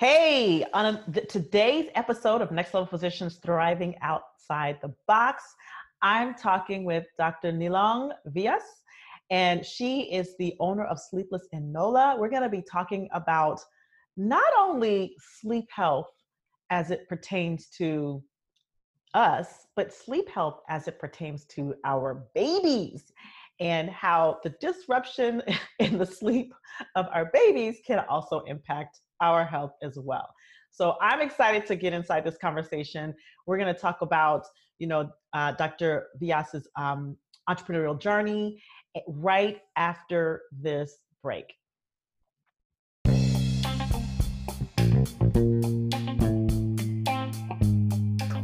Hey, on today's episode of Next Level Physicians Thriving Outside the Box, I'm talking with Dr. Nilong Vyas, and she is the owner of Sleepless in NOLA. We're going to be talking about not only sleep health as it pertains to us, but sleep health as it pertains to our babies and how the disruption in the sleep of our babies can also impact our health as well. So I'm excited to get inside this conversation. We're going to talk about, you know, uh, Dr. Vyas's um, entrepreneurial journey eh, right after this break.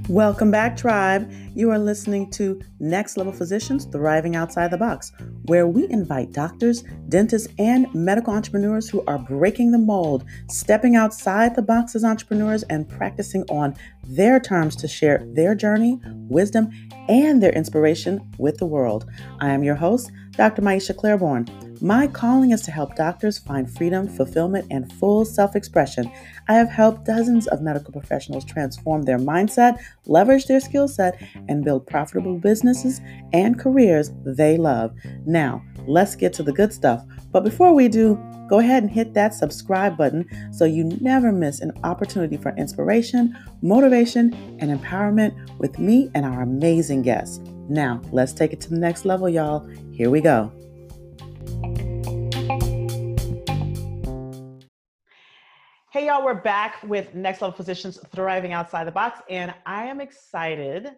Welcome back, Tribe. You are listening to Next Level Physicians Thriving Outside the Box, where we invite doctors, dentists, and medical entrepreneurs who are breaking the mold, stepping outside the box as entrepreneurs, and practicing on their terms to share their journey, wisdom, and their inspiration with the world. I am your host, Dr. Maiysha Clairborne. My calling is to help doctors find freedom, fulfillment, and full self expression. I have helped dozens of medical professionals transform their mindset, leverage their skill set, and build profitable businesses and careers they love. Now, let's get to the good stuff. But before we do, go ahead and hit that subscribe button so you never miss an opportunity for inspiration, motivation, and empowerment with me and our amazing guests. Now, let's take it to the next level, y'all. Here we go. Y'all, we're back with Next Level Physicians Thriving Outside the Box, and I am excited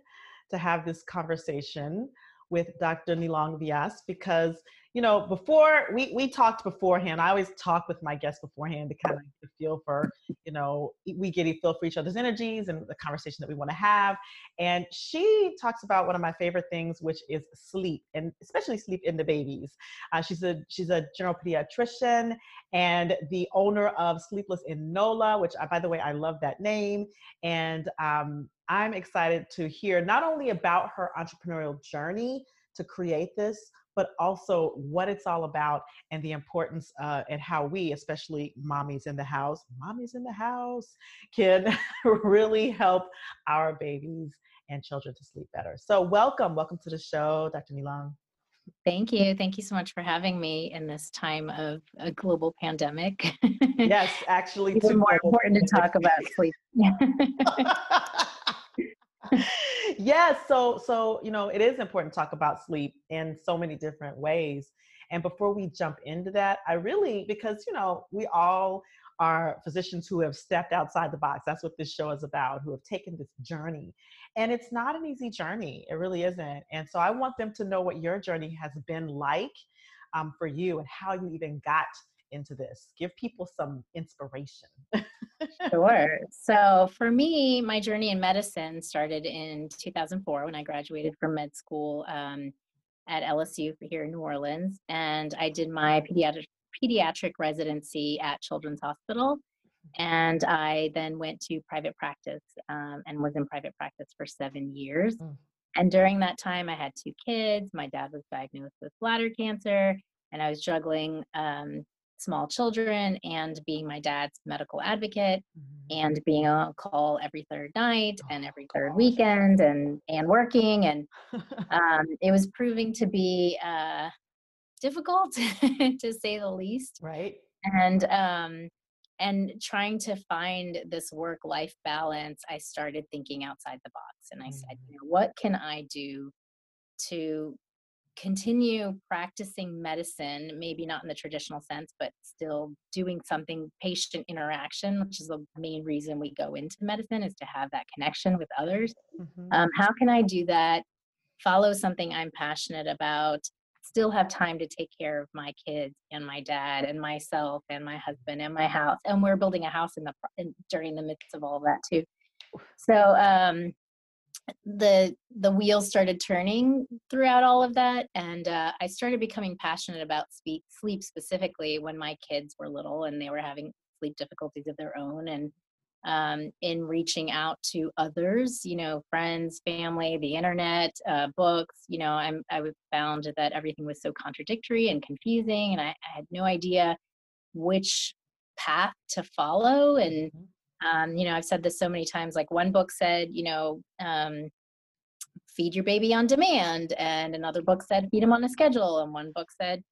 to have this conversation with Dr. Nilong Vyas because you know, before we we talked beforehand. I always talk with my guests beforehand to kind of get a feel for, you know, we get a feel for each other's energies and the conversation that we want to have. And she talks about one of my favorite things, which is sleep, and especially sleep in the babies. Uh, she's a she's a general pediatrician and the owner of Sleepless in NOLA, which I, by the way I love that name. And um, I'm excited to hear not only about her entrepreneurial journey to create this, but also what it's all about and the importance uh, and how we, especially mommies in the house, mommies in the house, can really help our babies and children to sleep better. So, welcome, welcome to the show, Dr. Nilong. Thank you. Thank you so much for having me in this time of a global pandemic. Yes, actually, it's more important to talk about sleep. yes so so you know it is important to talk about sleep in so many different ways and before we jump into that i really because you know we all are physicians who have stepped outside the box that's what this show is about who have taken this journey and it's not an easy journey it really isn't and so i want them to know what your journey has been like um, for you and how you even got into this. Give people some inspiration sure. So for me, my journey in medicine started in 2004 when I graduated from med school um, at LSU here in New Orleans, and I did my pediatric pediatric residency at Children's Hospital. And I then went to private practice um, and was in private practice for seven years. Mm. And during that time, I had two kids. My dad was diagnosed with bladder cancer, and I was juggling um, small children and being my dad's medical advocate mm-hmm. and being on call every third night and every third weekend and and working and um, it was proving to be uh, difficult to say the least right and um and trying to find this work life balance i started thinking outside the box and i mm-hmm. said you know what can i do to continue practicing medicine, maybe not in the traditional sense, but still doing something patient interaction, which is the main reason we go into medicine is to have that connection with others. Mm-hmm. Um, how can I do that? Follow something I'm passionate about, still have time to take care of my kids and my dad and myself and my husband and my house. And we're building a house in the in, during the midst of all that too. So um, the the wheels started turning throughout all of that and uh, i started becoming passionate about sleep, sleep specifically when my kids were little and they were having sleep difficulties of their own and um, in reaching out to others you know friends family the internet uh, books you know i'm i found that everything was so contradictory and confusing and I, I had no idea which path to follow and Mhm. Um, you know i've said this so many times like one book said you know um, feed your baby on demand and another book said feed them on a schedule and one book said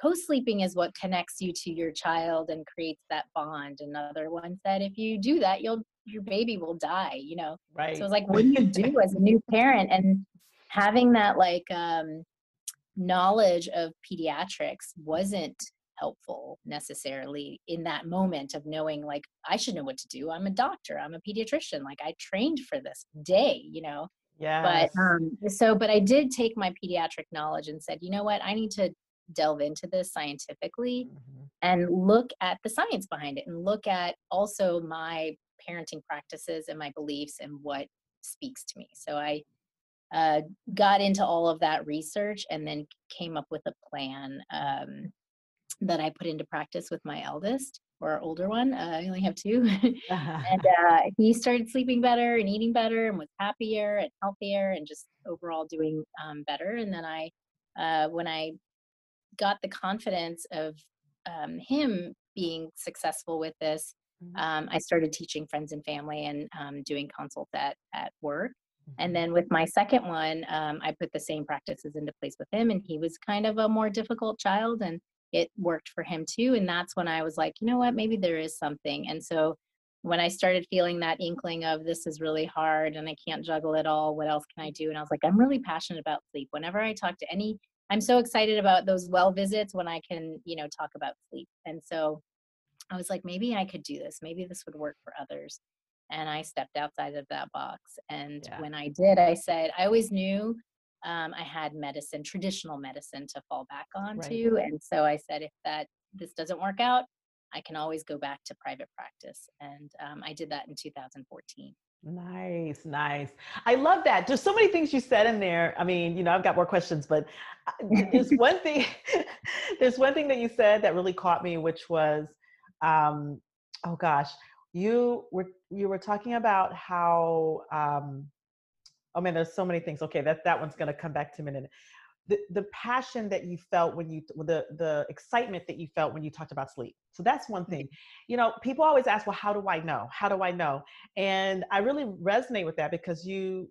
co-sleeping is what connects you to your child and creates that bond another one said if you do that you'll your baby will die you know Right. so it's like what do you do as a new parent and having that like um knowledge of pediatrics wasn't helpful necessarily in that moment of knowing like I should know what to do. I'm a doctor, I'm a pediatrician, like I trained for this day, you know. Yeah. But um so but I did take my pediatric knowledge and said, you know what, I need to delve into this scientifically Mhm. and look at the science behind it and look at also my parenting practices and my beliefs and what speaks to me. So I uh, got into all of that research and then came up with a plan um, that I put into practice with my eldest or older one. Uh, I only have two. and uh, he started sleeping better and eating better and was happier and healthier and just overall doing um, better. And then I, uh, when I got the confidence of um, him being successful with this, Mhm. um, I started teaching friends and family and um, doing consults at, at work. And then with my second one, um, I put the same practices into place with him, and he was kind of a more difficult child, and it worked for him too. And that's when I was like, you know what, maybe there is something. And so when I started feeling that inkling of this is really hard and I can't juggle it all, what else can I do? And I was like, I'm really passionate about sleep. Whenever I talk to any, I'm so excited about those well visits when I can, you know, talk about sleep. And so I was like, maybe I could do this. Maybe this would work for others. And I stepped outside of that box. And Yeah. when I did, I said, I always knew um, I had medicine, traditional medicine to fall back onto. And so I said, if that this doesn't work out, I can always go back to private practice. And um, I did that in 2014. Nice, nice. I love that. There's so many things you said in there. I mean, you know, I've got more questions, but uh, there's one thing. there's one thing that you said that really caught me, which was, um, oh gosh, you were you were talking about how. Um, oh man, there's so many things. Okay, that that one's going to come back to me in a minute. The the passion that you felt when you the the excitement that you felt when you talked about sleep. So that's one mm-hmm. thing. You know, people always ask, well, how do I know? How do I know? And I really resonate with that because you,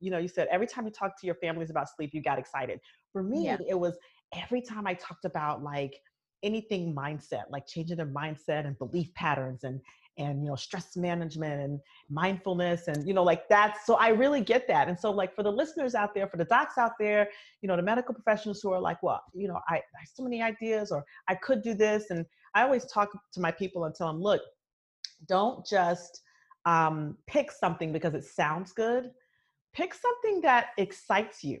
you know, you said every time you talk to your families about sleep, you got excited. For me, Yeah. it was every time I talked about like anything mindset, like changing their mindset and belief patterns and and you know stress management and mindfulness and you know like that's so I really get that. And so like for the listeners out there, for the docs out there, you know, the medical professionals who are like, well, you know, I, I have so many ideas or I could do this. And I always talk to my people and tell them, look, don't just um, pick something because it sounds good. Pick something that excites you.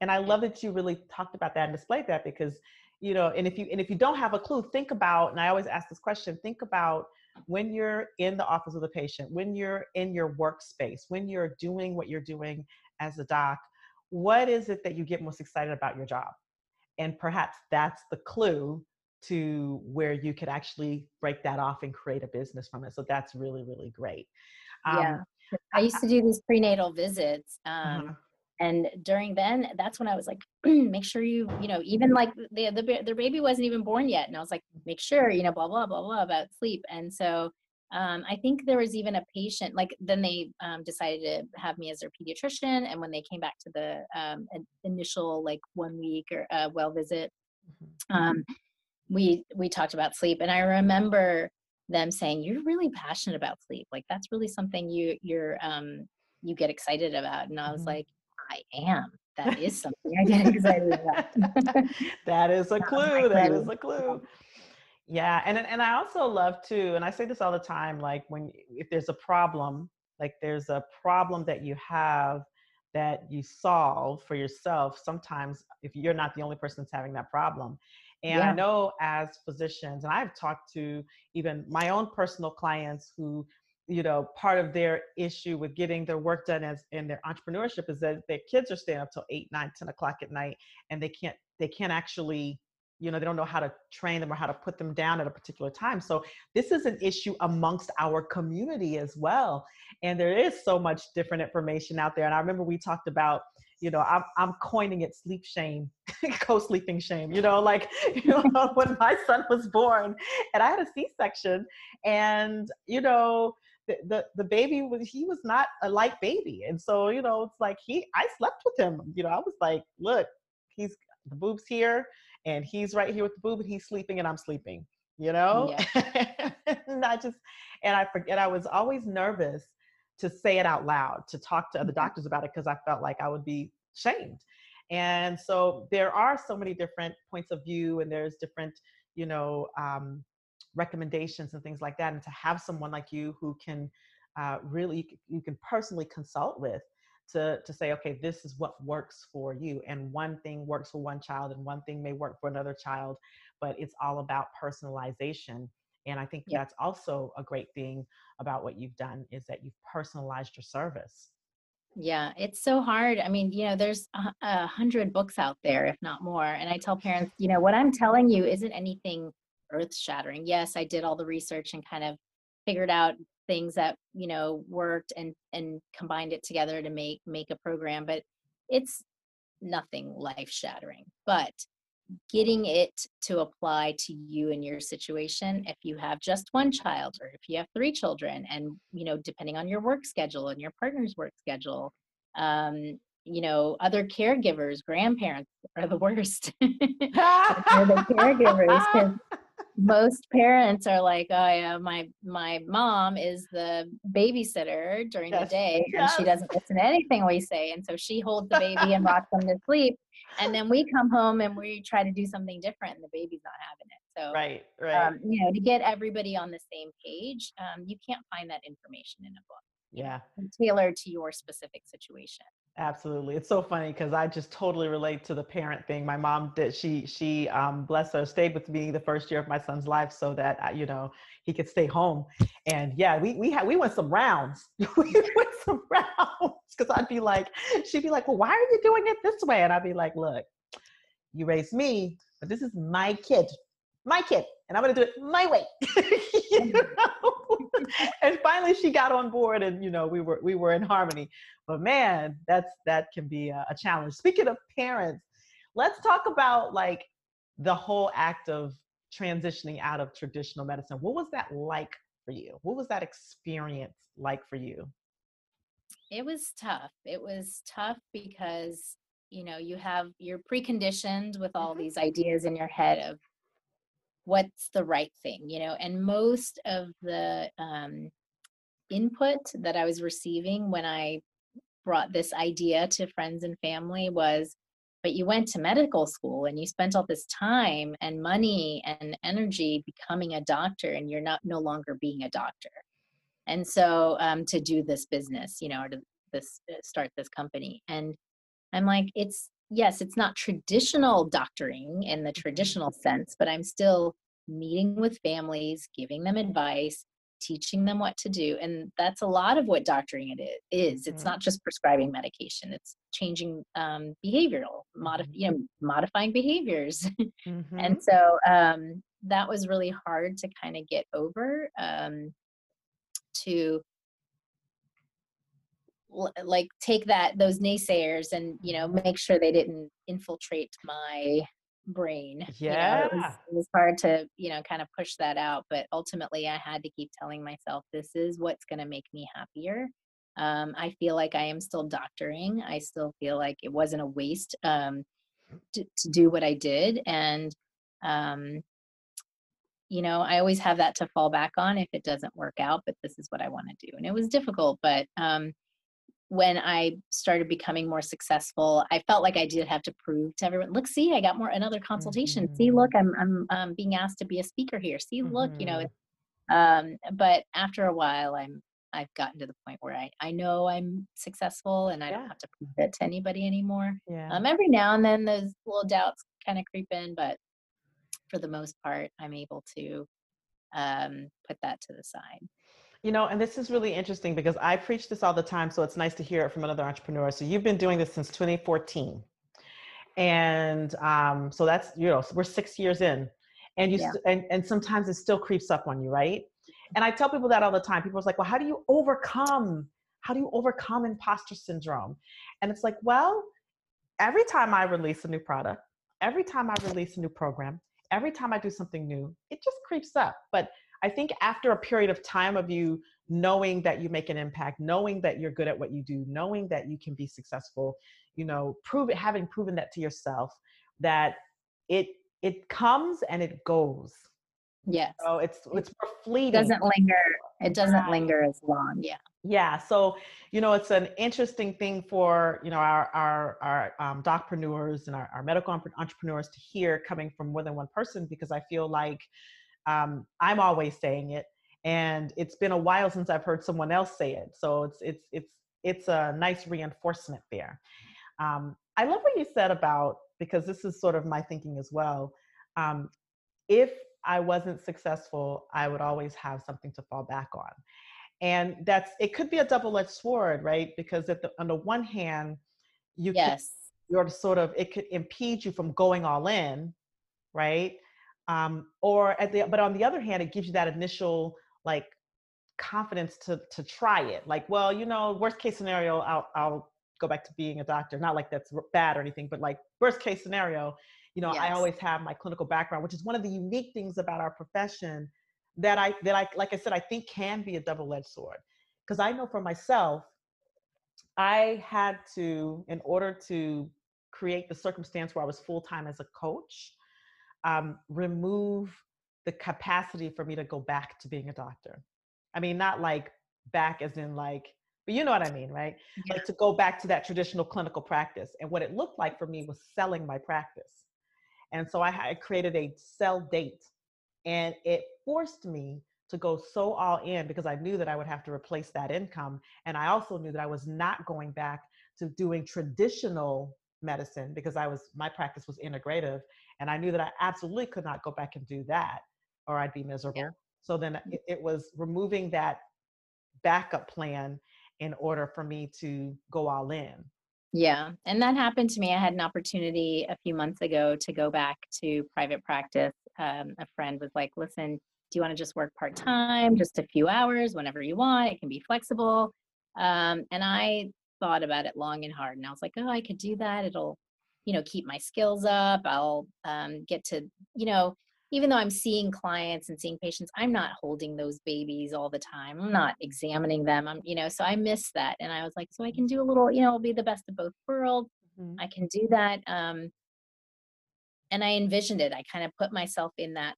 And I love that you really talked about that and displayed that because, you know, and if you and if you don't have a clue, think about, and I always ask this question, think about when you're in the office of the patient, when you're in your workspace, when you're doing what you're doing as a doc, what is it that you get most excited about your job? And perhaps that's the clue to where you could actually break that off and create a business from it. So that's really, really great. Um, yeah. I used to do these prenatal visits. Um, uh-huh. And during then that's when i was like make sure you you know even like the, the their baby wasn't even born yet and i was like make sure you know blah blah blah blah about sleep and so um, i think there was even a patient like then they um, decided to have me as their pediatrician and when they came back to the um, in- initial like one week or uh, well visit Mhm. um, we we talked about sleep and i remember them saying you're really passionate about sleep like that's really something you you're um you get excited about and i was Mhm. like i am that is something i get excited about that is a clue. That is a clue. Yeah, and and I also love too, and I say this all the time. Like when if there's a problem, like there's a problem that you have that you solve for yourself. Sometimes if you're not the only person that's having that problem, and I know as physicians, and I've talked to even my own personal clients who you know part of their issue with getting their work done as in their entrepreneurship is that their kids are staying up till 8 9 10 o'clock at night and they can't they can't actually you know they don't know how to train them or how to put them down at a particular time. So this is an issue amongst our community as well and there is so much different information out there. And i remember we talked about you know, I'm, I'm coining it sleep shame, co-sleeping shame, you know, like, you know, when my son was born and I had a C-section and, you know, the, the, the baby was, he was not a light baby. And so, you know, it's like he, I slept with him, you know, I was like, look, he's the boob's here and he's right here with the boob and he's sleeping and I'm sleeping, you know? Yeah. Not just, and I forget, I was always nervous to say it out loud, to talk to other mm-hmm. doctors about it because I felt like I would be shamed. And so there are so many different points of view, and there's different, you know, um, recommendations and things like that. And to have someone like you who can uh, really, you can personally consult with to, to say, okay, this is what works for you. And one thing works for one child, and one thing may work for another child, but it's all about personalization and I think that's also a great thing about what you've done is that you've personalized your service. Yeah, it's so hard. I mean, you know, there's a, a hundred books out there, if not more. And I tell parents, you know, what I'm telling you isn't anything earth shattering. Yes, I did all the research and kind of figured out things that, you know, worked and and combined it together to make make a program, but it's nothing life shattering. But getting it to apply to you and your situation if you have just one child or if you have three children and you know depending on your work schedule and your partner's work schedule um, you know other caregivers grandparents are the worst are the caregivers most parents are like, oh yeah, my my mom is the babysitter during yes. the day, yes. and she doesn't listen to anything we say, and so she holds the baby and rocks them to sleep, and then we come home and we try to do something different, and the baby's not having it. So right, right, um, you know, to get everybody on the same page, um, you can't find that information in a book. Yeah, tailored to your specific situation. Absolutely. It's so funny because I just totally relate to the parent thing. My mom did, she, she, um, bless her, stayed with me the first year of my son's life so that, uh, you know, he could stay home. And yeah, we, we had, we went some rounds. we went some rounds because I'd be like, she'd be like, well, why are you doing it this way? And I'd be like, look, you raised me, but this is my kid, my kid, and I'm going to do it my way. you know? and finally she got on board and, you know, we were, we were in harmony but man that's that can be a, a challenge speaking of parents let's talk about like the whole act of transitioning out of traditional medicine what was that like for you what was that experience like for you it was tough it was tough because you know you have you're preconditioned with all mm-hmm. these ideas in your head of what's the right thing you know and most of the um, input that i was receiving when i brought this idea to friends and family was but you went to medical school and you spent all this time and money and energy becoming a doctor and you're not no longer being a doctor. And so um, to do this business you know or to this uh, start this company. And i'm like it's yes it's not traditional doctoring in the traditional sense but i'm still meeting with families giving them advice teaching them what to do and that's a lot of what doctoring it is it's mm-hmm. not just prescribing medication it's changing um, behavioral modif- mm-hmm. you know modifying behaviors mm-hmm. and so um, that was really hard to kind of get over um, to like take that those naysayers and you know make sure they didn't infiltrate my brain. Yeah. You know, it, was, it was hard to, you know, kind of push that out. But ultimately, I had to keep telling myself, this is what's going to make me happier. Um, I feel like I am still doctoring. I still feel like it wasn't a waste um, to, to do what I did. And, um, you know, I always have that to fall back on if it doesn't work out, but this is what I want to do. And it was difficult, but um, when I started becoming more successful, I felt like I did have to prove to everyone, look, see, I got more another consultation. Mm-hmm. See, look, I'm I'm um, being asked to be a speaker here. See, mm-hmm. look, you know. Mm-hmm. Um, but after a while, I'm I've gotten to the point where I I know I'm successful and I yeah. don't have to prove it to anybody anymore. Yeah. Um, every now and then those little doubts kind of creep in, but for the most part, I'm able to um, put that to the side. You know, and this is really interesting because I preach this all the time, so it's nice to hear it from another entrepreneur. So you've been doing this since 2014, and um, so that's you know we're six years in, and you yeah. st- and and sometimes it still creeps up on you, right? And I tell people that all the time. People are like, "Well, how do you overcome? How do you overcome imposter syndrome?" And it's like, well, every time I release a new product, every time I release a new program, every time I do something new, it just creeps up. But I think after a period of time of you knowing that you make an impact, knowing that you're good at what you do, knowing that you can be successful, you know, prove it, having proven that to yourself, that it it comes and it goes. Yes. So it's it's fleeting. It doesn't linger. It doesn't linger as long. Yeah. Yeah. So you know, it's an interesting thing for you know our our our um, docpreneurs and our, our medical entrepreneurs to hear coming from more than one person because I feel like um, I'm always saying it, and it's been a while since I've heard someone else say it. So it's it's it's it's a nice reinforcement there. Um, I love what you said about because this is sort of my thinking as well. Um, if I wasn't successful, I would always have something to fall back on. And that's it could be a double-edged sword, right? Because the, on the one hand, you yes. Can, you're sort of it could impede you from going all in, right? Um, or at the but on the other hand, it gives you that initial like confidence to to try it. Like, well, you know, worst case scenario, I'll I'll go back to being a doctor. Not like that's bad or anything, but like worst case scenario, you know, yes. I always have my clinical background, which is one of the unique things about our profession that I that I like I said I think can be a double-edged sword. Because I know for myself, I had to, in order to create the circumstance where I was full-time as a coach, um, remove the capacity for me to go back to being a doctor. I mean, not like back as in like but you know what I mean, right? Yeah. Like to go back to that traditional clinical practice. And what it looked like for me was selling my practice. And so I, I created a sell date and it forced me to go so all in because I knew that I would have to replace that income. And I also knew that I was not going back to doing traditional medicine because I was, my practice was integrative. And I knew that I absolutely could not go back and do that or I'd be miserable. Yeah. So then it, it was removing that backup plan in order for me to go all in. Yeah. And that happened to me. I had an opportunity a few months ago to go back to private practice. Um, a friend was like, listen, do you want to just work part time, just a few hours, whenever you want? It can be flexible. Um, and I thought about it long and hard. And I was like, oh, I could do that. It'll, you know, keep my skills up. I'll um, get to, you know, even though I'm seeing clients and seeing patients, I'm not holding those babies all the time. I'm not examining them. I'm, you know, so I miss that. And I was like, so I can do a little, you know, I'll be the best of both worlds. Mm-hmm. I can do that. Um, and I envisioned it. I kind of put myself in that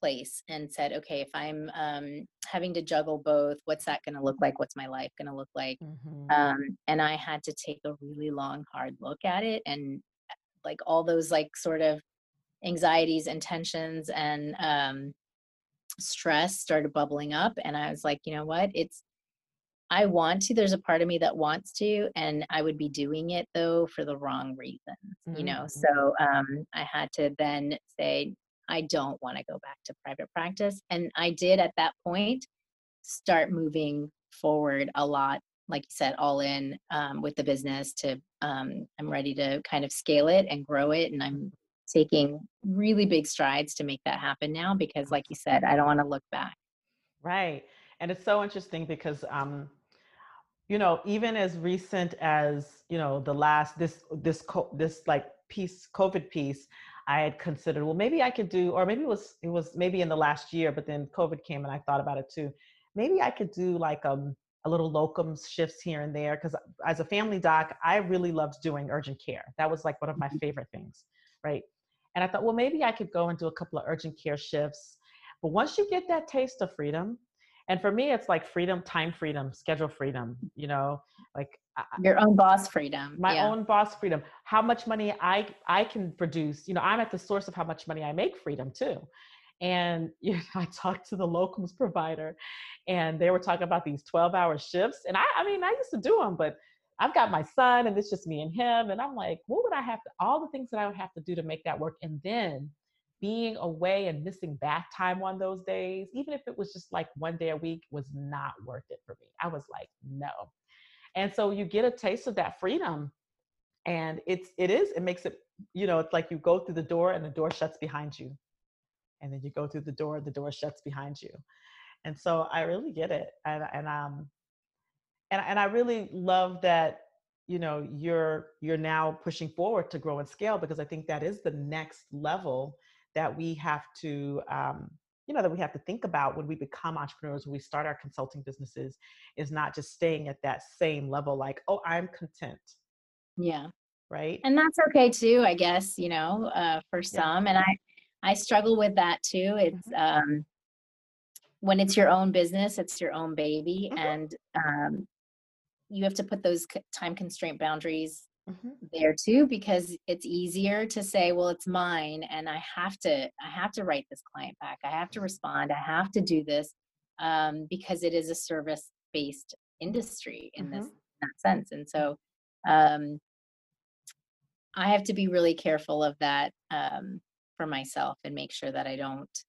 place and said, okay, if I'm um, having to juggle both, what's that going to look like? What's my life going to look like? Mm-hmm. Um, and I had to take a really long, hard look at it and like all those like sort of anxieties and tensions and um, stress started bubbling up and i was like you know what it's i want to there's a part of me that wants to and i would be doing it though for the wrong reasons mm-hmm. you know mm. so um, i had to then say i don't want to go back to private practice and i did at that point start moving forward a lot like you said all in um, with the business to um, i'm ready to kind of scale it and grow it and i'm taking really big strides to make that happen now because like you said i don't want to look back. Right and it's so interesting because um you know even as recent as you know the last this this this like piece covid piece i had considered well maybe i could do or maybe it was it was maybe in the last year but then covid came and i thought about it too maybe i could do like um a little locum shifts here and there because as a family doc i really loved doing urgent care that was like one of my mm-hmm. favorite things right and I thought, well, maybe I could go and do a couple of urgent care shifts. But once you get that taste of freedom, and for me, it's like freedom, time freedom, schedule freedom, you know, like your own boss freedom. My yeah. own boss freedom. How much money I I can produce. You know, I'm at the source of how much money I make freedom too. And you know, I talked to the locums provider and they were talking about these 12 hour shifts. And I, I mean, I used to do them, but I've got my son and it's just me and him. And I'm like, what would I have to, all the things that I would have to do to make that work. And then being away and missing bath time on those days, even if it was just like one day a week, was not worth it for me. I was like, no. And so you get a taste of that freedom. And it's, it is, it makes it, you know, it's like you go through the door and the door shuts behind you. And then you go through the door, the door shuts behind you. And so I really get it. And, and um, and, and I really love that you know you're you're now pushing forward to grow and scale because i think that is the next level that we have to um, you know that we have to think about when we become entrepreneurs when we start our consulting businesses is not just staying at that same level like oh i'm content yeah right and that's okay too i guess you know uh, for some yeah. and i i struggle with that too it's mm-hmm. um when it's your own business it's your own baby mm-hmm. and um you have to put those time constraint boundaries mm-hmm. there too because it's easier to say well it's mine and i have to i have to write this client back i have to respond i have to do this um, because it is a service based industry in mm-hmm. this in that sense and so um, i have to be really careful of that um, for myself and make sure that i don't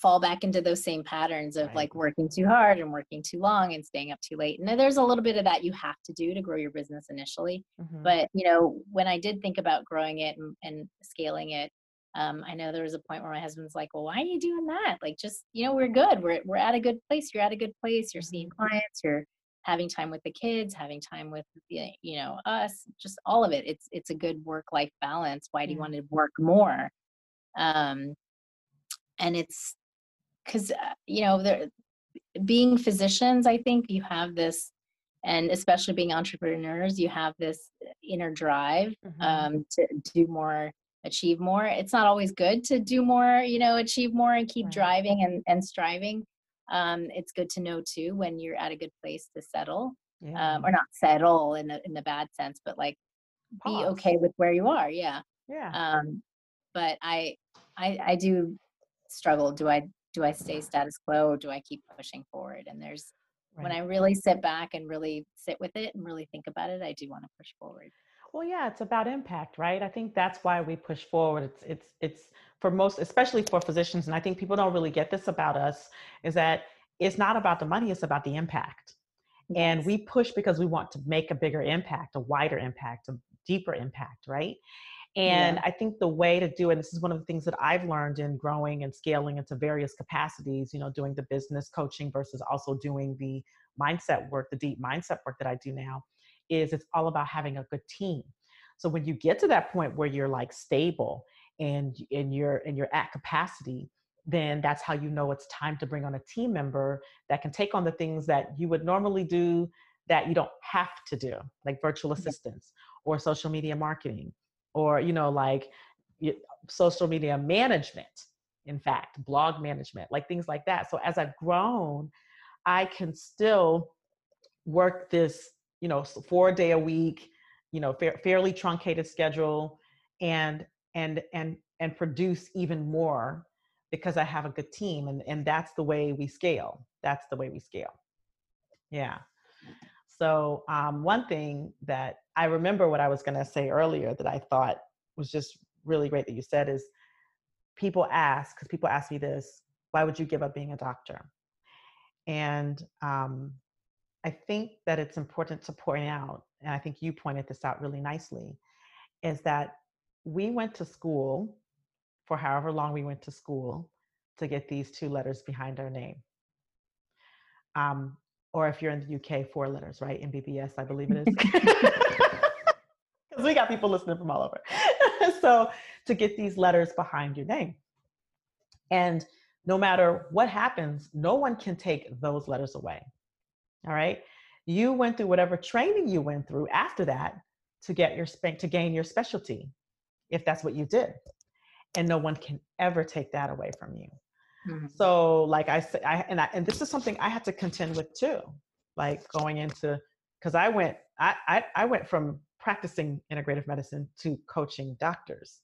fall back into those same patterns of right. like working too hard and working too long and staying up too late. And there's a little bit of that you have to do to grow your business initially. Mm-hmm. But, you know, when I did think about growing it and, and scaling it, um, I know there was a point where my husband's like, well, why are you doing that? Like, just, you know, we're good. We're, we're at a good place. You're at a good place. You're seeing mm-hmm. clients. You're having time with the kids, having time with, you know, us, just all of it. It's, it's a good work life balance. Why do you want to work more? Um, and it's because uh, you know being physicians i think you have this and especially being entrepreneurs you have this inner drive mm-hmm. um, to do more achieve more it's not always good to do more you know achieve more and keep right. driving and, and striving um, it's good to know too when you're at a good place to settle yeah. um, or not settle in the in the bad sense but like Pause. be okay with where you are yeah yeah um, but I, I i do struggle do i do I stay status quo or do I keep pushing forward? And there's right. when I really sit back and really sit with it and really think about it, I do want to push forward. Well, yeah, it's about impact, right? I think that's why we push forward. It's it's it's for most, especially for physicians, and I think people don't really get this about us, is that it's not about the money, it's about the impact. Yes. And we push because we want to make a bigger impact, a wider impact, a deeper impact, right? And yeah. I think the way to do it, this is one of the things that I've learned in growing and scaling into various capacities, you know, doing the business coaching versus also doing the mindset work, the deep mindset work that I do now, is it's all about having a good team. So when you get to that point where you're like stable and and you're and you're at capacity, then that's how you know it's time to bring on a team member that can take on the things that you would normally do that you don't have to do, like virtual assistants or social media marketing or you know like social media management in fact blog management like things like that. So as i've grown i can still work this you know four day a week you know fa- fairly truncated schedule and and and and produce even more because i have a good team and and that's the way we scale. That's the way we scale. Yeah. So um, one thing that I remember what I was going to say earlier that I thought was just really great that you said is people ask because people ask me this why would you give up being a doctor? And um, i think that it's important to point out and i think you pointed this out really nicely is that we went to school for however long we went to school to get these two letters behind our name. Um, or if you're in the uk four letters right? Mbbs i believe it is we got people listening from all over so to get these letters behind your name. And no matter what happens, no one can take those letters away. All right. You went through whatever training you went through after that to get your to gain your specialty, if that's what you did. And no one can ever take that away from you. Mm-hmm. So, like I said, I and I and this is something I had to contend with too. Like going into because I went, I, I I went from practicing integrative medicine to coaching doctors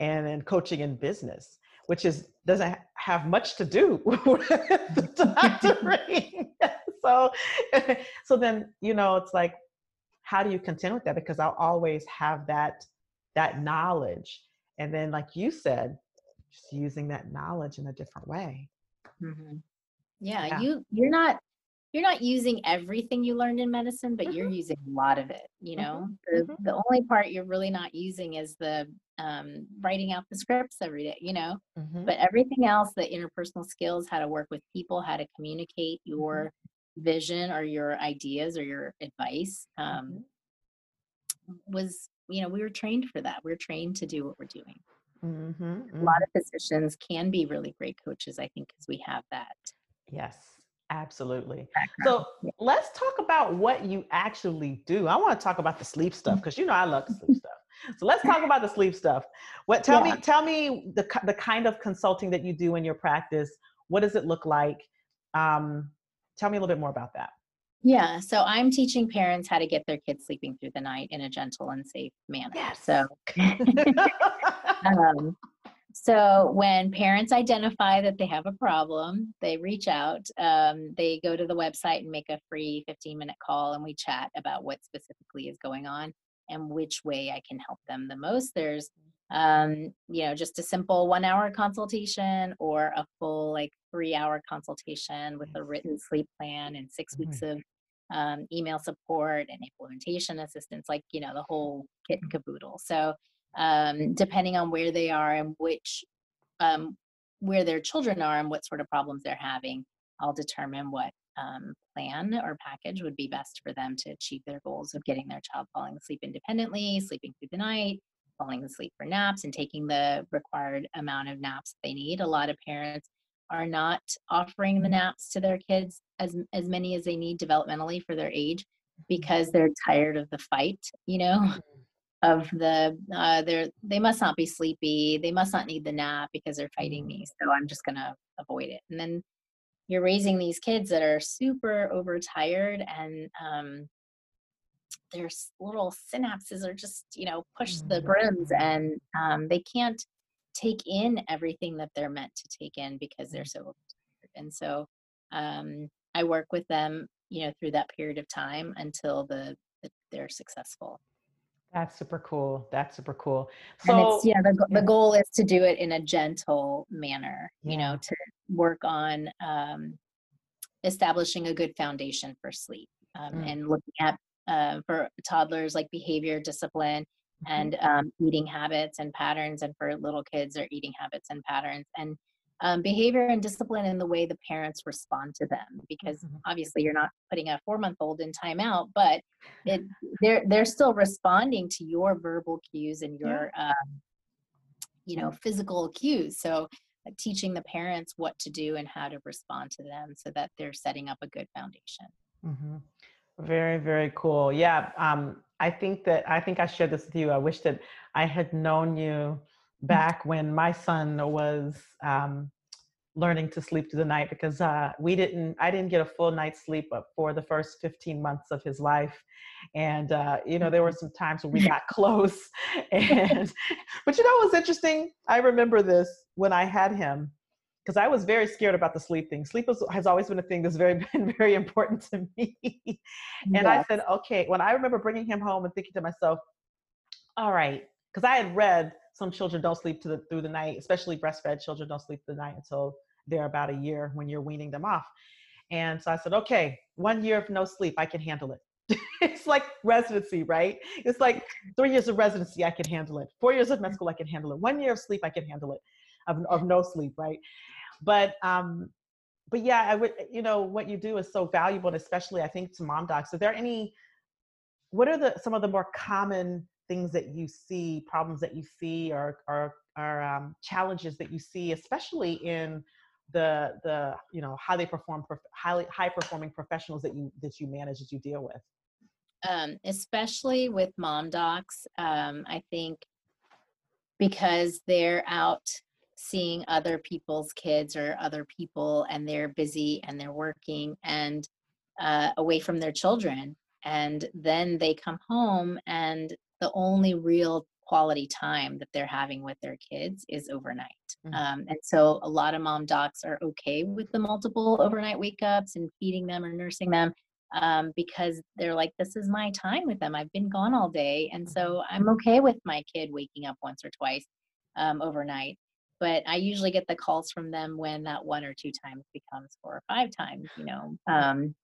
and then coaching in business which is doesn't have much to do with the doctoring. So so then you know it's like how do you contend with that? Because i'll always have that that knowledge. And then like you said just using that knowledge in a different way. Mm-hmm. yeah, yeah, you you're not you're not using everything you learned in medicine, but mm-hmm. you're using a lot of it. You know, mm-hmm. the, mm-hmm. the only part you're really not using is the um, writing out the scripts every day, you know, mm-hmm. but everything else, the interpersonal skills, how to work with people, how to communicate mm-hmm. your vision or your ideas or your advice, um, mm-hmm. was you know we were trained for that we're trained to do what we're doing Mm-hmm, a mm-hmm. lot of physicians can be really great coaches i think because we have that Yes, absolutely. background. So let's talk about what you actually do. I want to talk about the sleep stuff because you know I love the sleep stuff. So let's talk about the sleep stuff. What tell Yeah. me tell me the the kind of consulting that you do in your practice. What does it look like? Um, tell me a little bit more about that. Yeah, so I'm teaching parents how to get their kids sleeping through the night in a gentle and safe manner. Yes. So, um, so when parents identify that they have a problem, they reach out. Um, they go to the website and make a free 15 minute call, and we chat about what specifically is going on and which way I can help them the most. There's, um, you know, just a simple one hour consultation or a full like three hour consultation with a written sleep plan and 6 weeks of um, email support and implementation assistance, like, you know, the whole kit and caboodle. So, um, depending on where they are and which, um, where their children are and what sort of problems they're having, I'll determine what um, plan or package would be best for them to achieve their goals of getting their child falling asleep independently, sleeping through the night, falling asleep for naps, and taking the required amount of naps they need. A lot of parents are not offering the naps to their kids as as many as they need developmentally for their age because they're tired of the fight you know of the uh they're they must not be sleepy they must not need the nap because they're fighting me so i'm just gonna avoid it. And then you're raising these kids that are super overtired and um their little synapses are just you know push the brims and um, they can't take in everything that they're meant to take in because they're so overtired. and so um, i work with them you know through that period of time until the, the they're successful That's super cool. That's super cool. and it's yeah the, the goal is to do it in a gentle manner you Yeah. know to work on um, establishing a good foundation for sleep um, Mm. and looking at uh, for toddlers like behavior discipline Mm-hmm. and um, eating habits and patterns and for little kids their eating habits and patterns and um, behavior and discipline in the way the parents respond to them because Mhm. obviously you're not putting a four month old in timeout but it they're they're still responding to your verbal cues and Yeah. your um, you know physical cues so uh, teaching the parents what to do and how to respond to them so that they're setting up a good foundation hmm Very, very cool. Yeah. Um, I think that I think I shared this with you. I wish that I had known you back when my son was um, learning to sleep through the night because uh, we didn't. I didn't get a full night's sleep for the first 15 months of his life, and uh, you know there were some times when we got close. And but you know what was interesting? I remember this when I had him because I was very scared about the sleep thing. Sleep was, has always been a thing that's very been very important to me. and I said, okay. When I remember bringing him home and thinking to myself, all right, because I had read some children don't sleep the, through the night, especially breastfed children don't sleep the night until they're about a year when you're weaning them off. And so I said, okay, one year of no sleep, I can handle it. it's like residency, right? It's like three years of residency, I can handle it. Four years of med school, I can handle it. One year of sleep, I can handle it. Of, of no sleep, right? But um, but yeah, I would, you know, what you do is so valuable, and especially I think to mom docs. Are there any? What are the some of the more common things that you see, problems that you see, or or, or um, challenges that you see, especially in the the you know how they perform, prof- highly high performing professionals that you that you manage that you deal with. um, especially with mom docs. Um, I think because they're out seeing other people's kids or other people and they're busy and they're working and uh, away from their children. And then they come home and the only real quality time that they're having with their kids is overnight. Mhm. Um, and so a lot of mom docs are okay with the multiple overnight wake ups and feeding them or nursing them um, because they're like, this is my time with them. I've been gone all day. And so I'm okay with my kid waking up once or twice um, overnight. But I usually get the calls from them when that one or two times becomes four or five times, you know, um,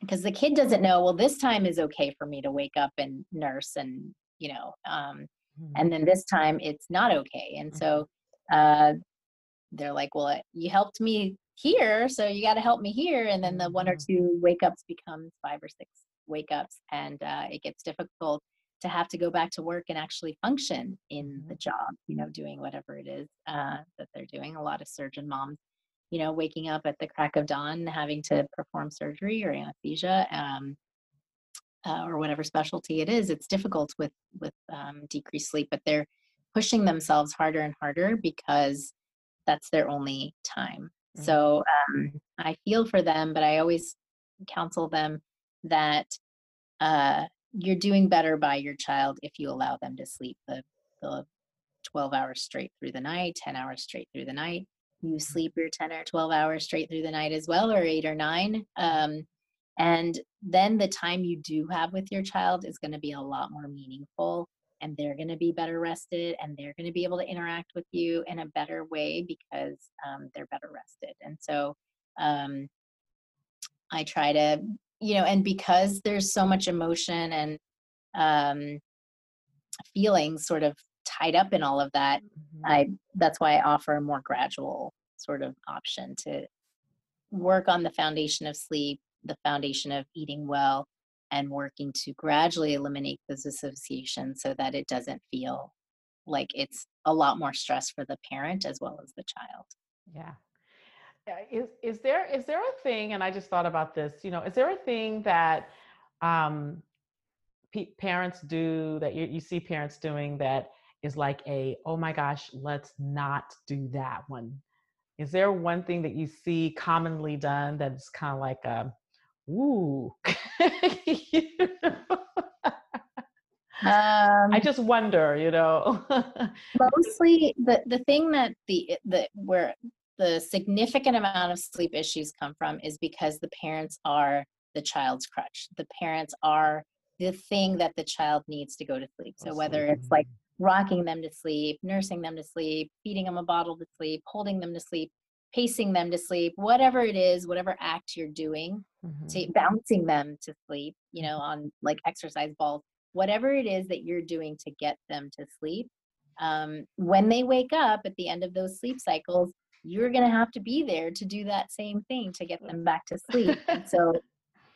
because the kid doesn't know, well, this time is okay for me to wake up and nurse and, you know, um, and then this time it's not okay. And so uh, they're like, well, you helped me here, so you got to help me here. And then the one or Mhm. two wake ups becomes five or six wake ups, and uh, it gets difficult to have to go back to work and actually function in Mm-hmm. the job, you know, doing whatever it is uh, that they're doing. A lot of surgeon moms, you know, waking up at the crack of dawn, having to perform surgery or anesthesia. Um, uh, or whatever specialty it is, it's difficult with with um, decreased sleep, but they're pushing themselves harder and harder because that's their only time. Mhm. So um, I feel for them, but I always counsel them that uh, you're doing better by your child if you allow them to sleep the, the 12 hours straight through the night, 10 hours straight through the night. You sleep your 10 or 12 hours straight through the night as well, or eight or nine. Um, and then the time you do have with your child is going to be a lot more meaningful and they're going to be better rested and they're going to be able to interact with you in a better way because um, they're better rested. And so um, I try to, you know, and because there's so much emotion and um, feelings sort of tied up in all of that, Mhm. I that's why I offer a more gradual sort of option to work on the foundation of sleep, the foundation of eating well, and working to gradually eliminate those associations so that it doesn't feel like it's a lot more stress for the parent as well as the child. Yeah. Is is there is there a thing, and I just thought about this, you know, is there a thing that um, pe- parents do that you, you see parents doing that is like a, oh my gosh, let's not do that one? Is there one thing that you see commonly done that's kind of like a, ooh? You know? Um, I just wonder, you know. mostly the the thing that the the where the significant amount of sleep issues come from is because the parents are the child's crutch the parents are the thing that the child needs to go to sleep so whether it's like rocking them to sleep nursing them to sleep feeding them a bottle to sleep holding them to sleep pacing them to sleep whatever it is whatever act you're doing Mhm. to bouncing them to sleep, you know, on like exercise balls, whatever it is that you're doing to get them to sleep. Um, when they wake up at the end of those sleep cycles, you're going to have to be there to do that same thing to get them back to sleep. And so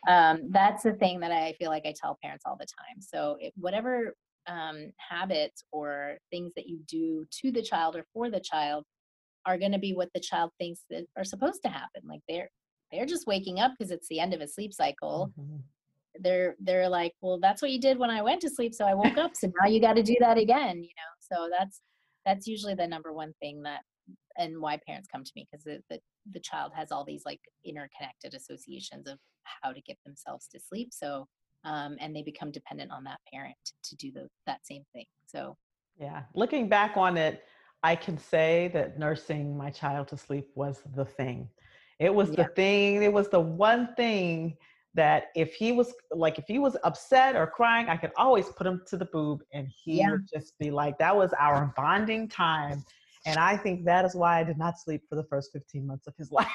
um, that's the thing that I feel like I tell parents all the time. So it, whatever um, habits or things that you do to the child or for the child are going to be what the child thinks that are supposed to happen. Like they're they're just waking up because it's the end of a sleep cycle. Mhm. They're they're like, well, that's what you did when I went to sleep, so I woke up. So now you got to do that again, you know. So that's that's usually the number one thing that and why parents come to me because the, the the child has all these like interconnected associations of how to get themselves to sleep. So um, and they become dependent on that parent to do the that same thing. So Yeah. Looking back on it, I can say that nursing my child to sleep was the thing. It was Yeah. the thing, it was the one thing that if he was like if he was upset or crying, I could always put him to the boob and he Yeah. would just be like that was our bonding time. And I think that is why I did not sleep for the first 15 months of his life.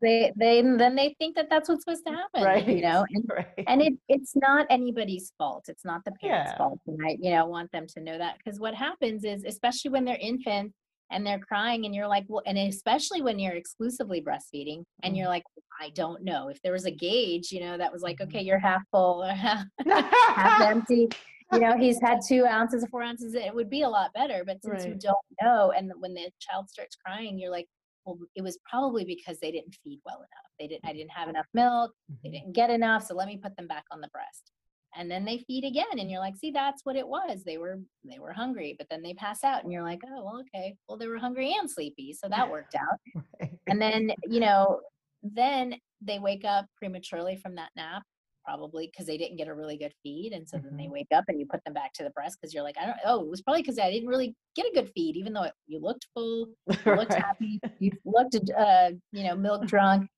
they they then they think that that's what's supposed to happen, right. you know. And right. and it it's not anybody's fault it's not the parents Yeah. fault and i you know want them to know that because what happens is especially when they're infants and they're crying and you're like well and especially when you're exclusively breastfeeding and you're mm-hmm. like i don't know if there was a gauge you know that was like okay mm-hmm. you're half full or half, half empty you know he's had two ounces or four ounces it would be a lot better but since you don't know and when the child starts crying you're like well it was probably because they didn't feed well enough. They didn't i didn't have enough milk. They Mhm. didn't get enough so let me put them back on the breast. And then they feed again and you're like see that's what it was. They were they were hungry but then they pass out and you're like oh well okay. Well they were hungry and sleepy so that worked out. Right. and then you know then they wake up prematurely from that nap probably because they didn't get a really good feed and so then they Mhm. wake up and you put them back to the breast because you're like i don't oh it was probably because i didn't really get a good feed even though it, you looked full you looked Right. happy you looked uh you know milk drunk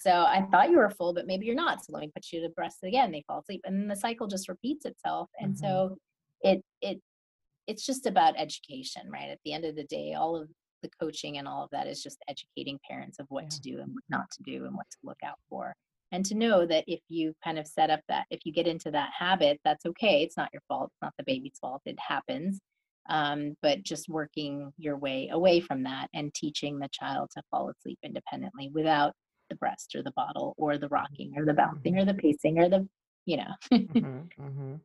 so i thought you were full but maybe you're not so let me put you to breast again they fall asleep and then the cycle just repeats itself and Mhm. so it it it's just about education right at the end of the day all of the coaching and all of that is just educating parents of what Yeah. to do and what not to do and what to look out for and to know that if you kind of set up that if you get into that habit that's okay it's not your fault it's not the baby's fault it happens um, but just working your way away from that and teaching the child to fall asleep independently without the breast or the bottle or the rocking or the bouncing or the pacing or the you know Mhm, mhm.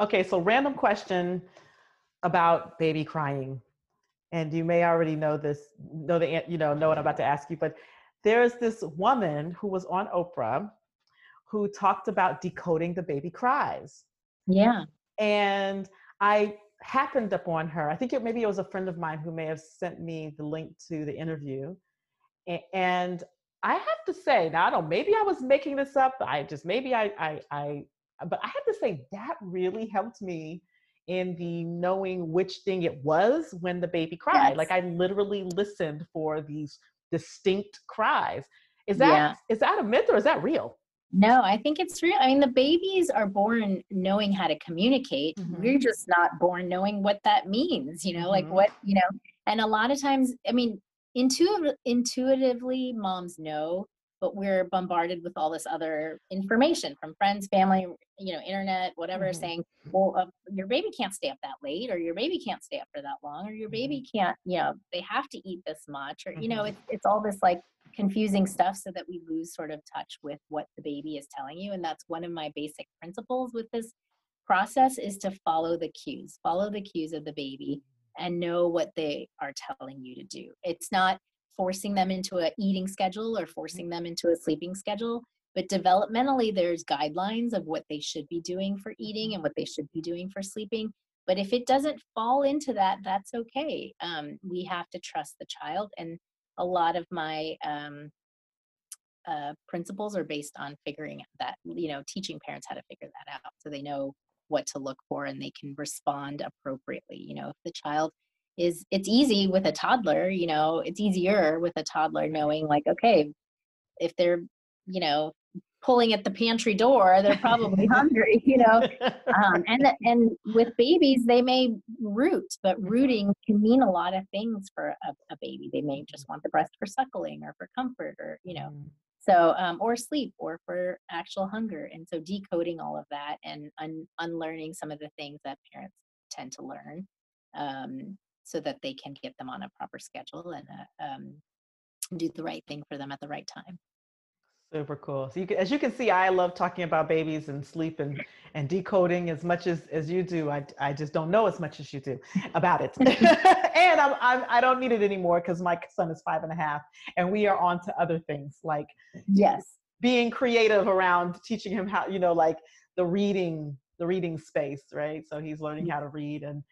Okay, so random question about baby crying. And you may already know this, know the you know, know what I'm about to ask you, but there's this woman who was on Oprah who talked about decoding the baby cries. Yeah. And I happened upon her. I think it maybe it was a friend of mine who may have sent me the link to the interview. And I have to say, now I don't maybe I was making this up. I just maybe I I I but I have to say that really helped me in the knowing which thing it was when the baby cried. Yes. Like I literally listened for these distinct cries. Is that yeah. is that a myth or is that real? No, I think it's real. I mean, the babies are born knowing how to communicate. Mm-hmm. We're just not born knowing what that means, you know, mm-hmm. like what, you know, and a lot of times, I mean, intuitive, intuitively, moms know, but we're bombarded with all this other information from friends, family, you know, internet, whatever, mm-hmm. saying, well, uh, your baby can't stay up that late, or your baby can't stay up for that long, or your baby mm-hmm. can't, you know, they have to eat this much, or, you know, mm-hmm. it's, it's all this like confusing stuff so that we lose sort of touch with what the baby is telling you and that's one of my basic principles with this process is to follow the cues follow the cues of the baby and know what they are telling you to do it's not forcing them into a eating schedule or forcing them into a sleeping schedule but developmentally there's guidelines of what they should be doing for eating and what they should be doing for sleeping but if it doesn't fall into that that's okay. Um, we have to trust the child and a lot of my um, uh, principles are based on figuring that, you know, teaching parents how to figure that out so they know what to look for and they can respond appropriately. You know, if the child is, it's easy with a toddler, you know, it's easier with a toddler knowing, like, okay, if they're, you know, pulling at the pantry door they're probably hungry you know um, and and with babies they may root but rooting can mean a lot of things for a, a baby they may just want the breast for suckling or for comfort or you know mm. so um, or sleep or for actual hunger and so decoding all of that and un- unlearning some of the things that parents tend to learn um, so that they can get them on a proper schedule and uh, um, do the right thing for them at the right time Super cool. So you can, as you can see, I love talking about babies and sleep and, and decoding as much as, as you do. I, I just don't know as much as you do about it. and I'm, I'm, I don't need it anymore because my son is five and a half and we are on to other things like yes, being creative around teaching him how, you know, like the reading, the reading space, right? So he's learning how to read and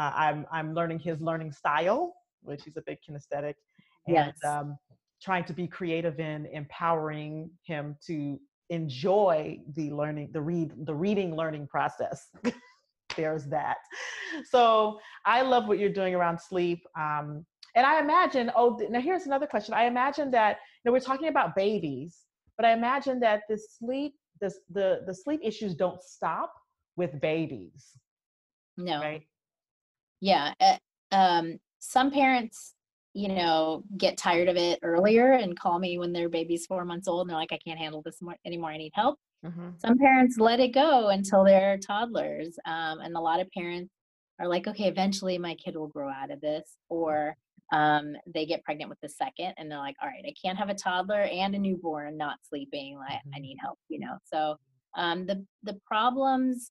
uh, I'm, I'm learning his learning style, which he's a big kinesthetic. And, yes. um, trying to be creative in empowering him to enjoy the learning the read the reading learning process there's that so i love what you're doing around sleep um, and i imagine oh now here's another question i imagine that you know we're talking about babies but i imagine that the sleep this the the sleep issues don't stop with babies no right yeah uh, um, some parents you know, get tired of it earlier and call me when their baby's four months old and they're like, I can't handle this more anymore. I need help. Mm-hmm. Some parents let it go until they're toddlers. Um, and a lot of parents are like, okay, eventually my kid will grow out of this. Or um, they get pregnant with the second and they're like, all right, I can't have a toddler and a newborn not sleeping. Like, mm-hmm. I need help, you know? So um, the, the problems,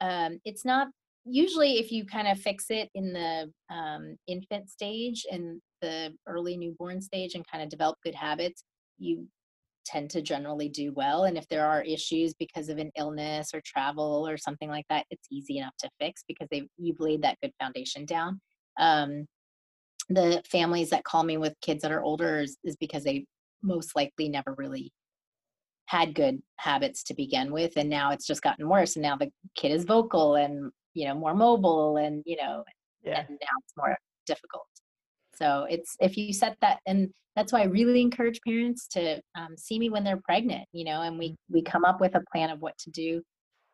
um, it's not usually if you kind of fix it in the um, infant stage and the early newborn stage and kind of develop good habits you tend to generally do well and if there are issues because of an illness or travel or something like that it's easy enough to fix because they you've laid that good foundation down. Um, the families that call me with kids that are older is, is because they most likely never really had good habits to begin with and now it's just gotten worse and now the kid is vocal and you know more mobile and you know yeah. and now it's more difficult. So it's if you set that and that's why i really encourage parents to um, see me when they're pregnant you know and we we come up with a plan of what to do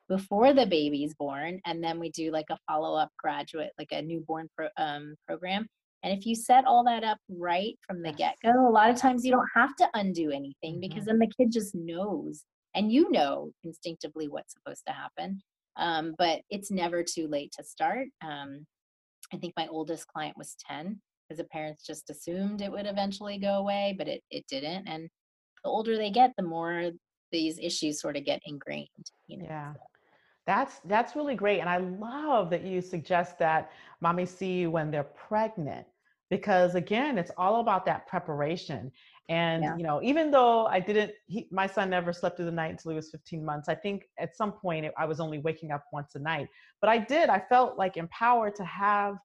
before the baby's born and then we do like a follow-up graduate like a newborn pro, um, program. And if you set all that up right from the get-go a lot of times you don't have to undo anything mm-hmm. because then the kid just knows and you know instinctively what's supposed to happen um, but it's never too late to start. Um, I think my oldest client was 10 because the parents just assumed it would eventually go away, but it, it didn't. And the older they get, the more these issues sort of get ingrained. You know? Yeah. That's that's really great, and I love that you suggest that mommy see you when they're pregnant, because again, it's all about that preparation. And Yeah. you know, even though I didn't, he, my son never slept through the night until he was 15 months. I think at some point it, I was only waking up once a night, but I did. I felt like empowered to have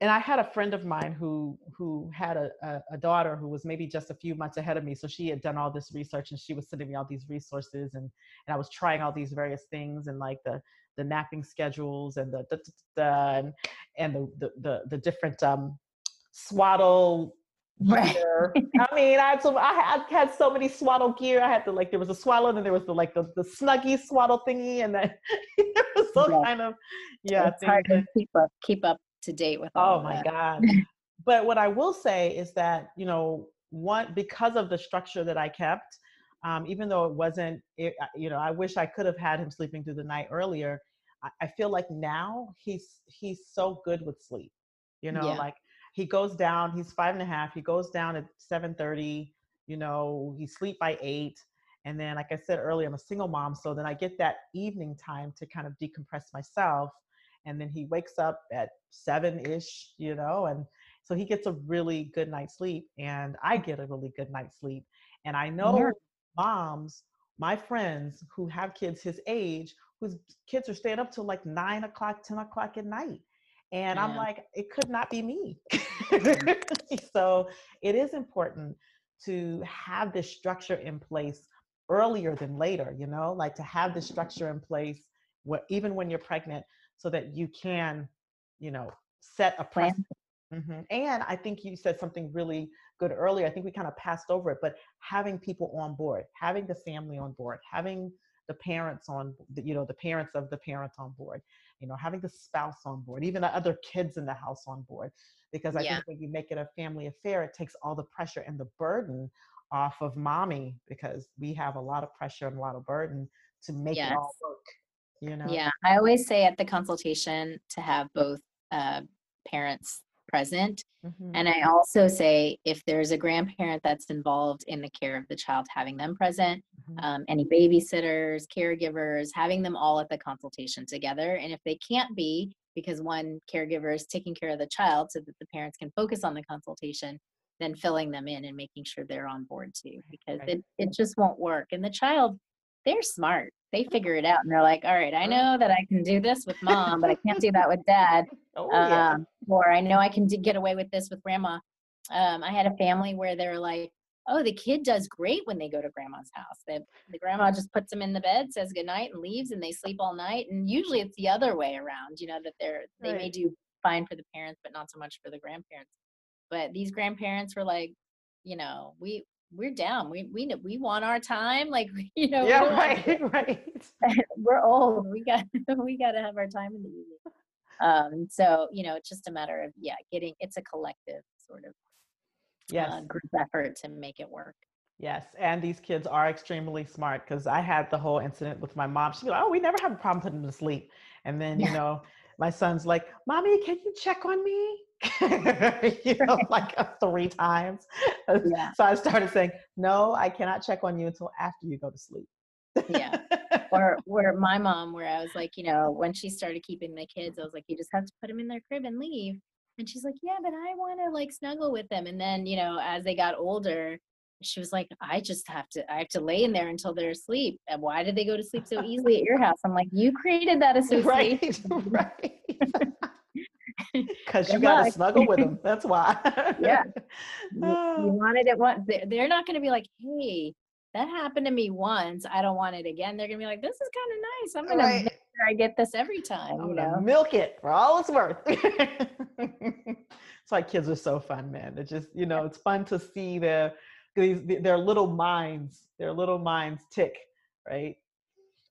and I had a friend of mine who who had a, a, a daughter who was maybe just a few months ahead of me. So she had done all this research and she was sending me all these resources and and I was trying all these various things and like the the napping schedules and the the, the, the and, and the, the the the different um swaddle Right. gear. I mean, I had so I had, had so many swaddle gear. I had to like there was a swaddle and then there was the like the, the snuggie swaddle thingy and then it was all Yeah. kind of yeah it's hard to keep up keep up to date with all Oh my that. God. but what I will say is that, you know, one, because of the structure that I kept, um, even though it wasn't, it, you know, I wish I could have had him sleeping through the night earlier. I, I feel like now he's, he's so good with sleep, you know, Yeah. like he goes down, he's five and a half, he goes down at 7.30, you know, he sleep by eight. And then, like I said earlier, I'm a single mom. So then I get that evening time to kind of decompress myself and then he wakes up at seven ish, you know, and so he gets a really good night's sleep, and I get a really good night's sleep. And I know Yeah. moms, my friends who have kids his age, whose kids are staying up till like nine o'clock, 10 o'clock at night. And I'm like, it could not be me. so it is important to have this structure in place earlier than later, you know, like to have this structure in place where, even when you're pregnant so that you can, you know, set a Plan. Mhm. And I think you said something really good earlier. I think we kind of passed over it, but having people on board, having the family on board, having the parents on, the- you know, the parents of the parents on board, you know, having the spouse on board, even the other kids in the house on board. Because I Yeah. think when you make it a family affair, it takes all the pressure and the burden off of mommy because we have a lot of pressure and a lot of burden to make it all work. You know? Yeah, I always say at the consultation to have both uh, parents present. Mhm. And I also say if there's a grandparent that's involved in the care of the child, having them present. Um, any babysitters, caregivers, having them all at the consultation together. And if they can't be, because one caregiver is taking care of the child so that the parents can focus on the consultation, then filling them in and making sure they're on board too, because right. it, it just won't work. And the child, they're smart. They figure it out and they're like, all right, I know that I can do this with mom, but I can't do that with dad. Oh, yeah. Um, or I know I can d- get away with this with grandma. Um, I had a family where they're like, oh, the kid does great when they go to grandma's house. The, the grandma just puts them in the bed, says goodnight, and leaves, and they sleep all night. And usually it's the other way around, you know, that they're they may do fine for the parents, but not so much for the grandparents. But these grandparents were like, you know, we we're down. We we we want our time. Like you know, yeah, right, right. we're old. We got we got to have our time in the evening. Um, so you know, it's just a matter of yeah, getting. It's a collective sort of Yes, uh, group effort to make it work. yes. And these kids are extremely smart because I had the whole incident with my mom. She'd like, oh, we never have a problem putting them to sleep. And then, you know, my son's like, Mommy, can you check on me? you know, like uh, three times. Yeah. So I started saying, No, I cannot check on you until after you go to sleep. Yeah. Or where my mom, where I was like, you know, when she started keeping the kids, I was like, you just have to put them in their crib and leave. And she's like, yeah, but I want to like snuggle with them. And then, you know, as they got older, she was like, I just have to, I have to lay in there until they're asleep. And why did they go to sleep so easily at your house? I'm like, you created that association. right, right. Because you got to snuggle with them. That's why. Yeah. You, you Oh. wanted it once. They're not going to be like, hey, that happened to me once. I don't want it again. They're going to be like, this is kind of nice. I'm going to Right. make sure I get this every time, I'm you know? milk it for all it's worth. it's like kids are so fun, man. It's just you know, it's fun to see their these their little minds, their little minds tick, right?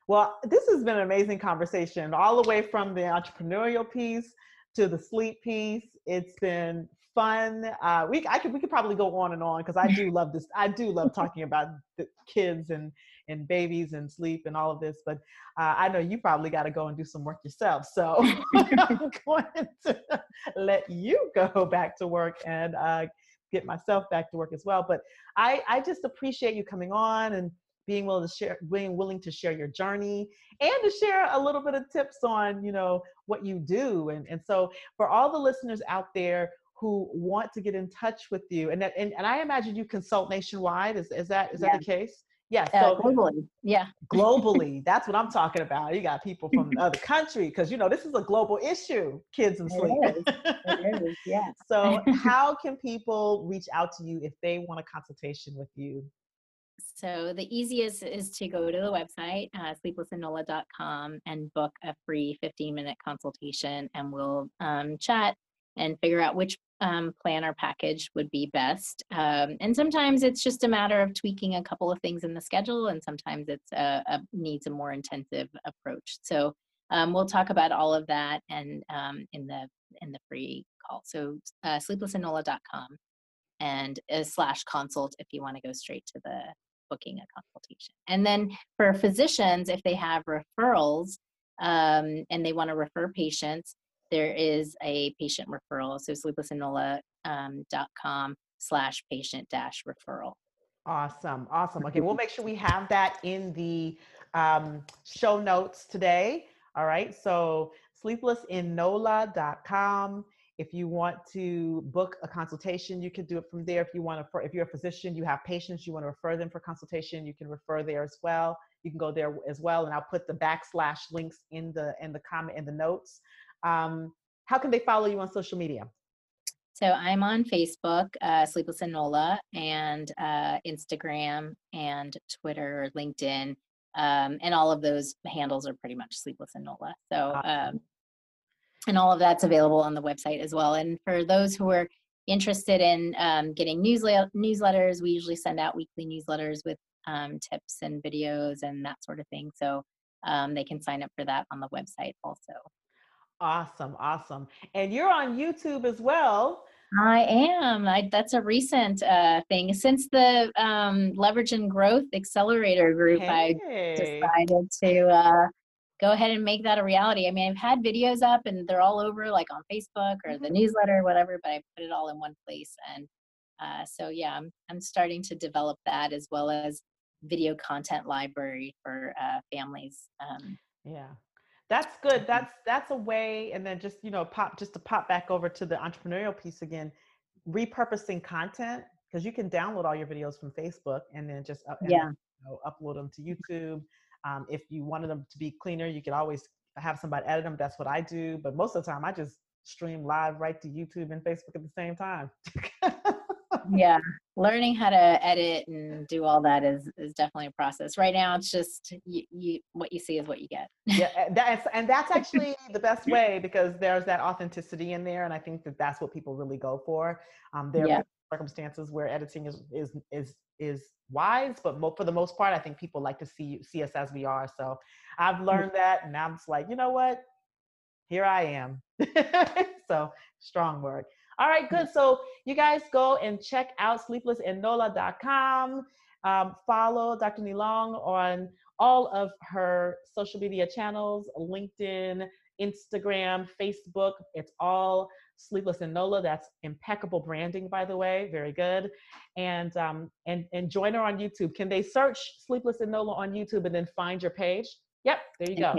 Well, this has been an amazing conversation, all the way from the entrepreneurial piece to the sleep piece. It's been fun. Uh, we I could we could probably go on and on because I do love this. I do love talking about the kids and and babies and sleep and all of this. But uh, I know you probably got to go and do some work yourself. So I'm going to let you go back to work and uh, get myself back to work as well. But I I just appreciate you coming on and being willing to share, being willing to share your journey and to share a little bit of tips on, you know, what you do. And, and so for all the listeners out there who want to get in touch with you, and that, and, and I imagine you consult nationwide. Is, is that, is yeah. that the case? Yeah, uh, globally, yeah. globally, that's what I'm talking about. You got people from other country because you know this is a global issue, kids and sleep. It is. It is, yeah. so, how can people reach out to you if they want a consultation with you? So the easiest is to go to the website, uh, sleeplessinnola.com, and book a free 15 minute consultation, and we'll um, chat and figure out which um, plan or package would be best. Um, and sometimes it's just a matter of tweaking a couple of things in the schedule, and sometimes it's a, a needs a more intensive approach. So um, we'll talk about all of that and um, in the in the free call. So uh, sleeplessinnola.com and uh, slash consult if you want to go straight to the booking a consultation. And then for physicians, if they have referrals um, and they want to refer patients, there is a patient referral. So sleeplessinnola.com um, slash patient dash referral. Awesome. Awesome. Okay. We'll make sure we have that in the um, show notes today. All right. So sleeplessinnola.com. If you want to book a consultation, you can do it from there. If you want to, if you're a physician, you have patients, you want to refer them for consultation, you can refer there as well. You can go there as well, and I'll put the backslash links in the in the comment in the notes. Um, how can they follow you on social media? So I'm on Facebook, uh, Sleepless Nola, and uh, Instagram and Twitter, LinkedIn, um, and all of those handles are pretty much Sleepless in NOLA. So, um, and all of that's available on the website as well. And for those who are interested in um, getting newslet- newsletters, we usually send out weekly newsletters with um, tips and videos and that sort of thing. So um, they can sign up for that on the website also. Awesome, awesome. And you're on YouTube as well. I am. I, that's a recent uh, thing. Since the um, Leverage and Growth Accelerator group, hey. I decided to uh, go ahead and make that a reality. I mean, I've had videos up and they're all over, like on Facebook or the mm-hmm. newsletter or whatever, but I put it all in one place. And uh, so, yeah, I'm, I'm starting to develop that as well as video content library for uh, families. Um, yeah that's good mm-hmm. that's that's a way and then just you know pop just to pop back over to the entrepreneurial piece again repurposing content because you can download all your videos from facebook and then just up, yeah. you know, upload them to youtube um, if you wanted them to be cleaner you could always have somebody edit them that's what i do but most of the time i just stream live right to youtube and facebook at the same time yeah learning how to edit and do all that is is definitely a process. Right now it's just you, you what you see is what you get. Yeah that's and that's actually the best way because there's that authenticity in there and i think that that's what people really go for. Um there yeah. are circumstances where editing is is is is wise but mo- for the most part i think people like to see see us as we are. So i've mm. learned that and i'm just like you know what? Here i am. So strong word all right, good. So you guys go and check out sleeplessinnola.com. Um, follow Dr. Nilong on all of her social media channels, LinkedIn, Instagram, Facebook. It's all Sleepless in NOLA. That's impeccable branding, by the way. Very good. And um, and and join her on YouTube. Can they search Sleepless in NOLA on YouTube and then find your page? Yep, there you go.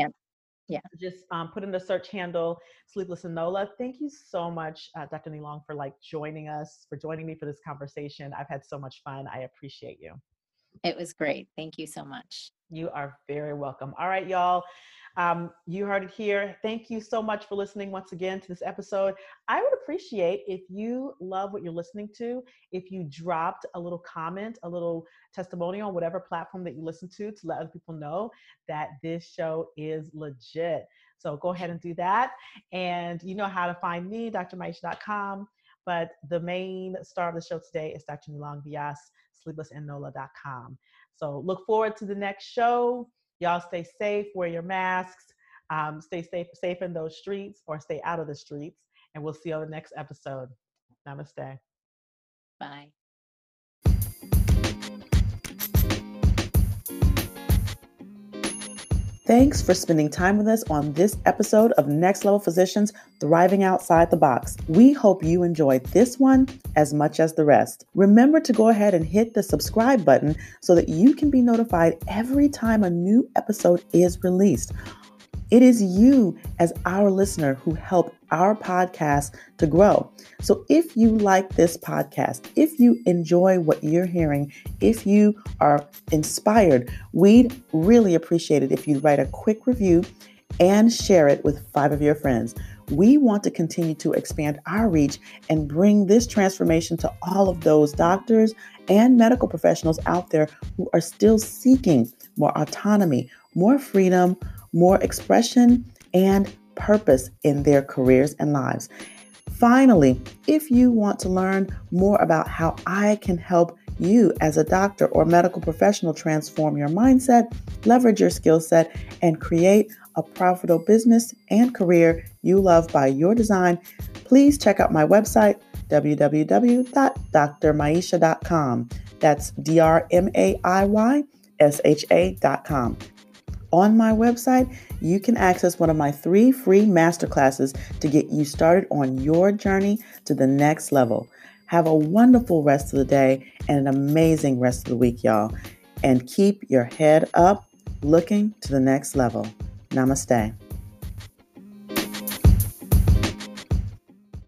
Yeah. Just um, put in the search handle Sleepless and nola Thank you so much, uh, Dr. Nilong, for like joining us, for joining me for this conversation. I've had so much fun. I appreciate you. It was great. Thank you so much. You are very welcome. All right, y'all. Um, you heard it here. Thank you so much for listening once again to this episode. I would appreciate if you love what you're listening to, if you dropped a little comment, a little testimonial on whatever platform that you listen to to let other people know that this show is legit. So go ahead and do that. And you know how to find me, drmaiysha.com. But the main star of the show today is Dr. Nilong Vyas, sleeplessinnola.com. So look forward to the next show. Y'all stay safe, wear your masks, um, stay safe, safe in those streets or stay out of the streets. And we'll see you on the next episode. Namaste. Bye. Thanks for spending time with us on this episode of Next Level Physicians Thriving Outside the Box. We hope you enjoyed this one as much as the rest. Remember to go ahead and hit the subscribe button so that you can be notified every time a new episode is released. It is you, as our listener, who help our podcast to grow. So if you like this podcast, if you enjoy what you're hearing, if you are inspired, we'd really appreciate it if you write a quick review and share it with five of your friends. We want to continue to expand our reach and bring this transformation to all of those doctors and medical professionals out there who are still seeking more autonomy, more freedom, more expression and purpose in their careers and lives. Finally, if you want to learn more about how I can help you as a doctor or medical professional transform your mindset, leverage your skill set, and create a profitable business and career you love by your design, please check out my website, www.drmaiysha.com. That's D R M A I Y S H A.com on my website, you can access one of my three free masterclasses to get you started on your journey to the next level. Have a wonderful rest of the day and an amazing rest of the week, y'all. And keep your head up, looking to the next level. Namaste.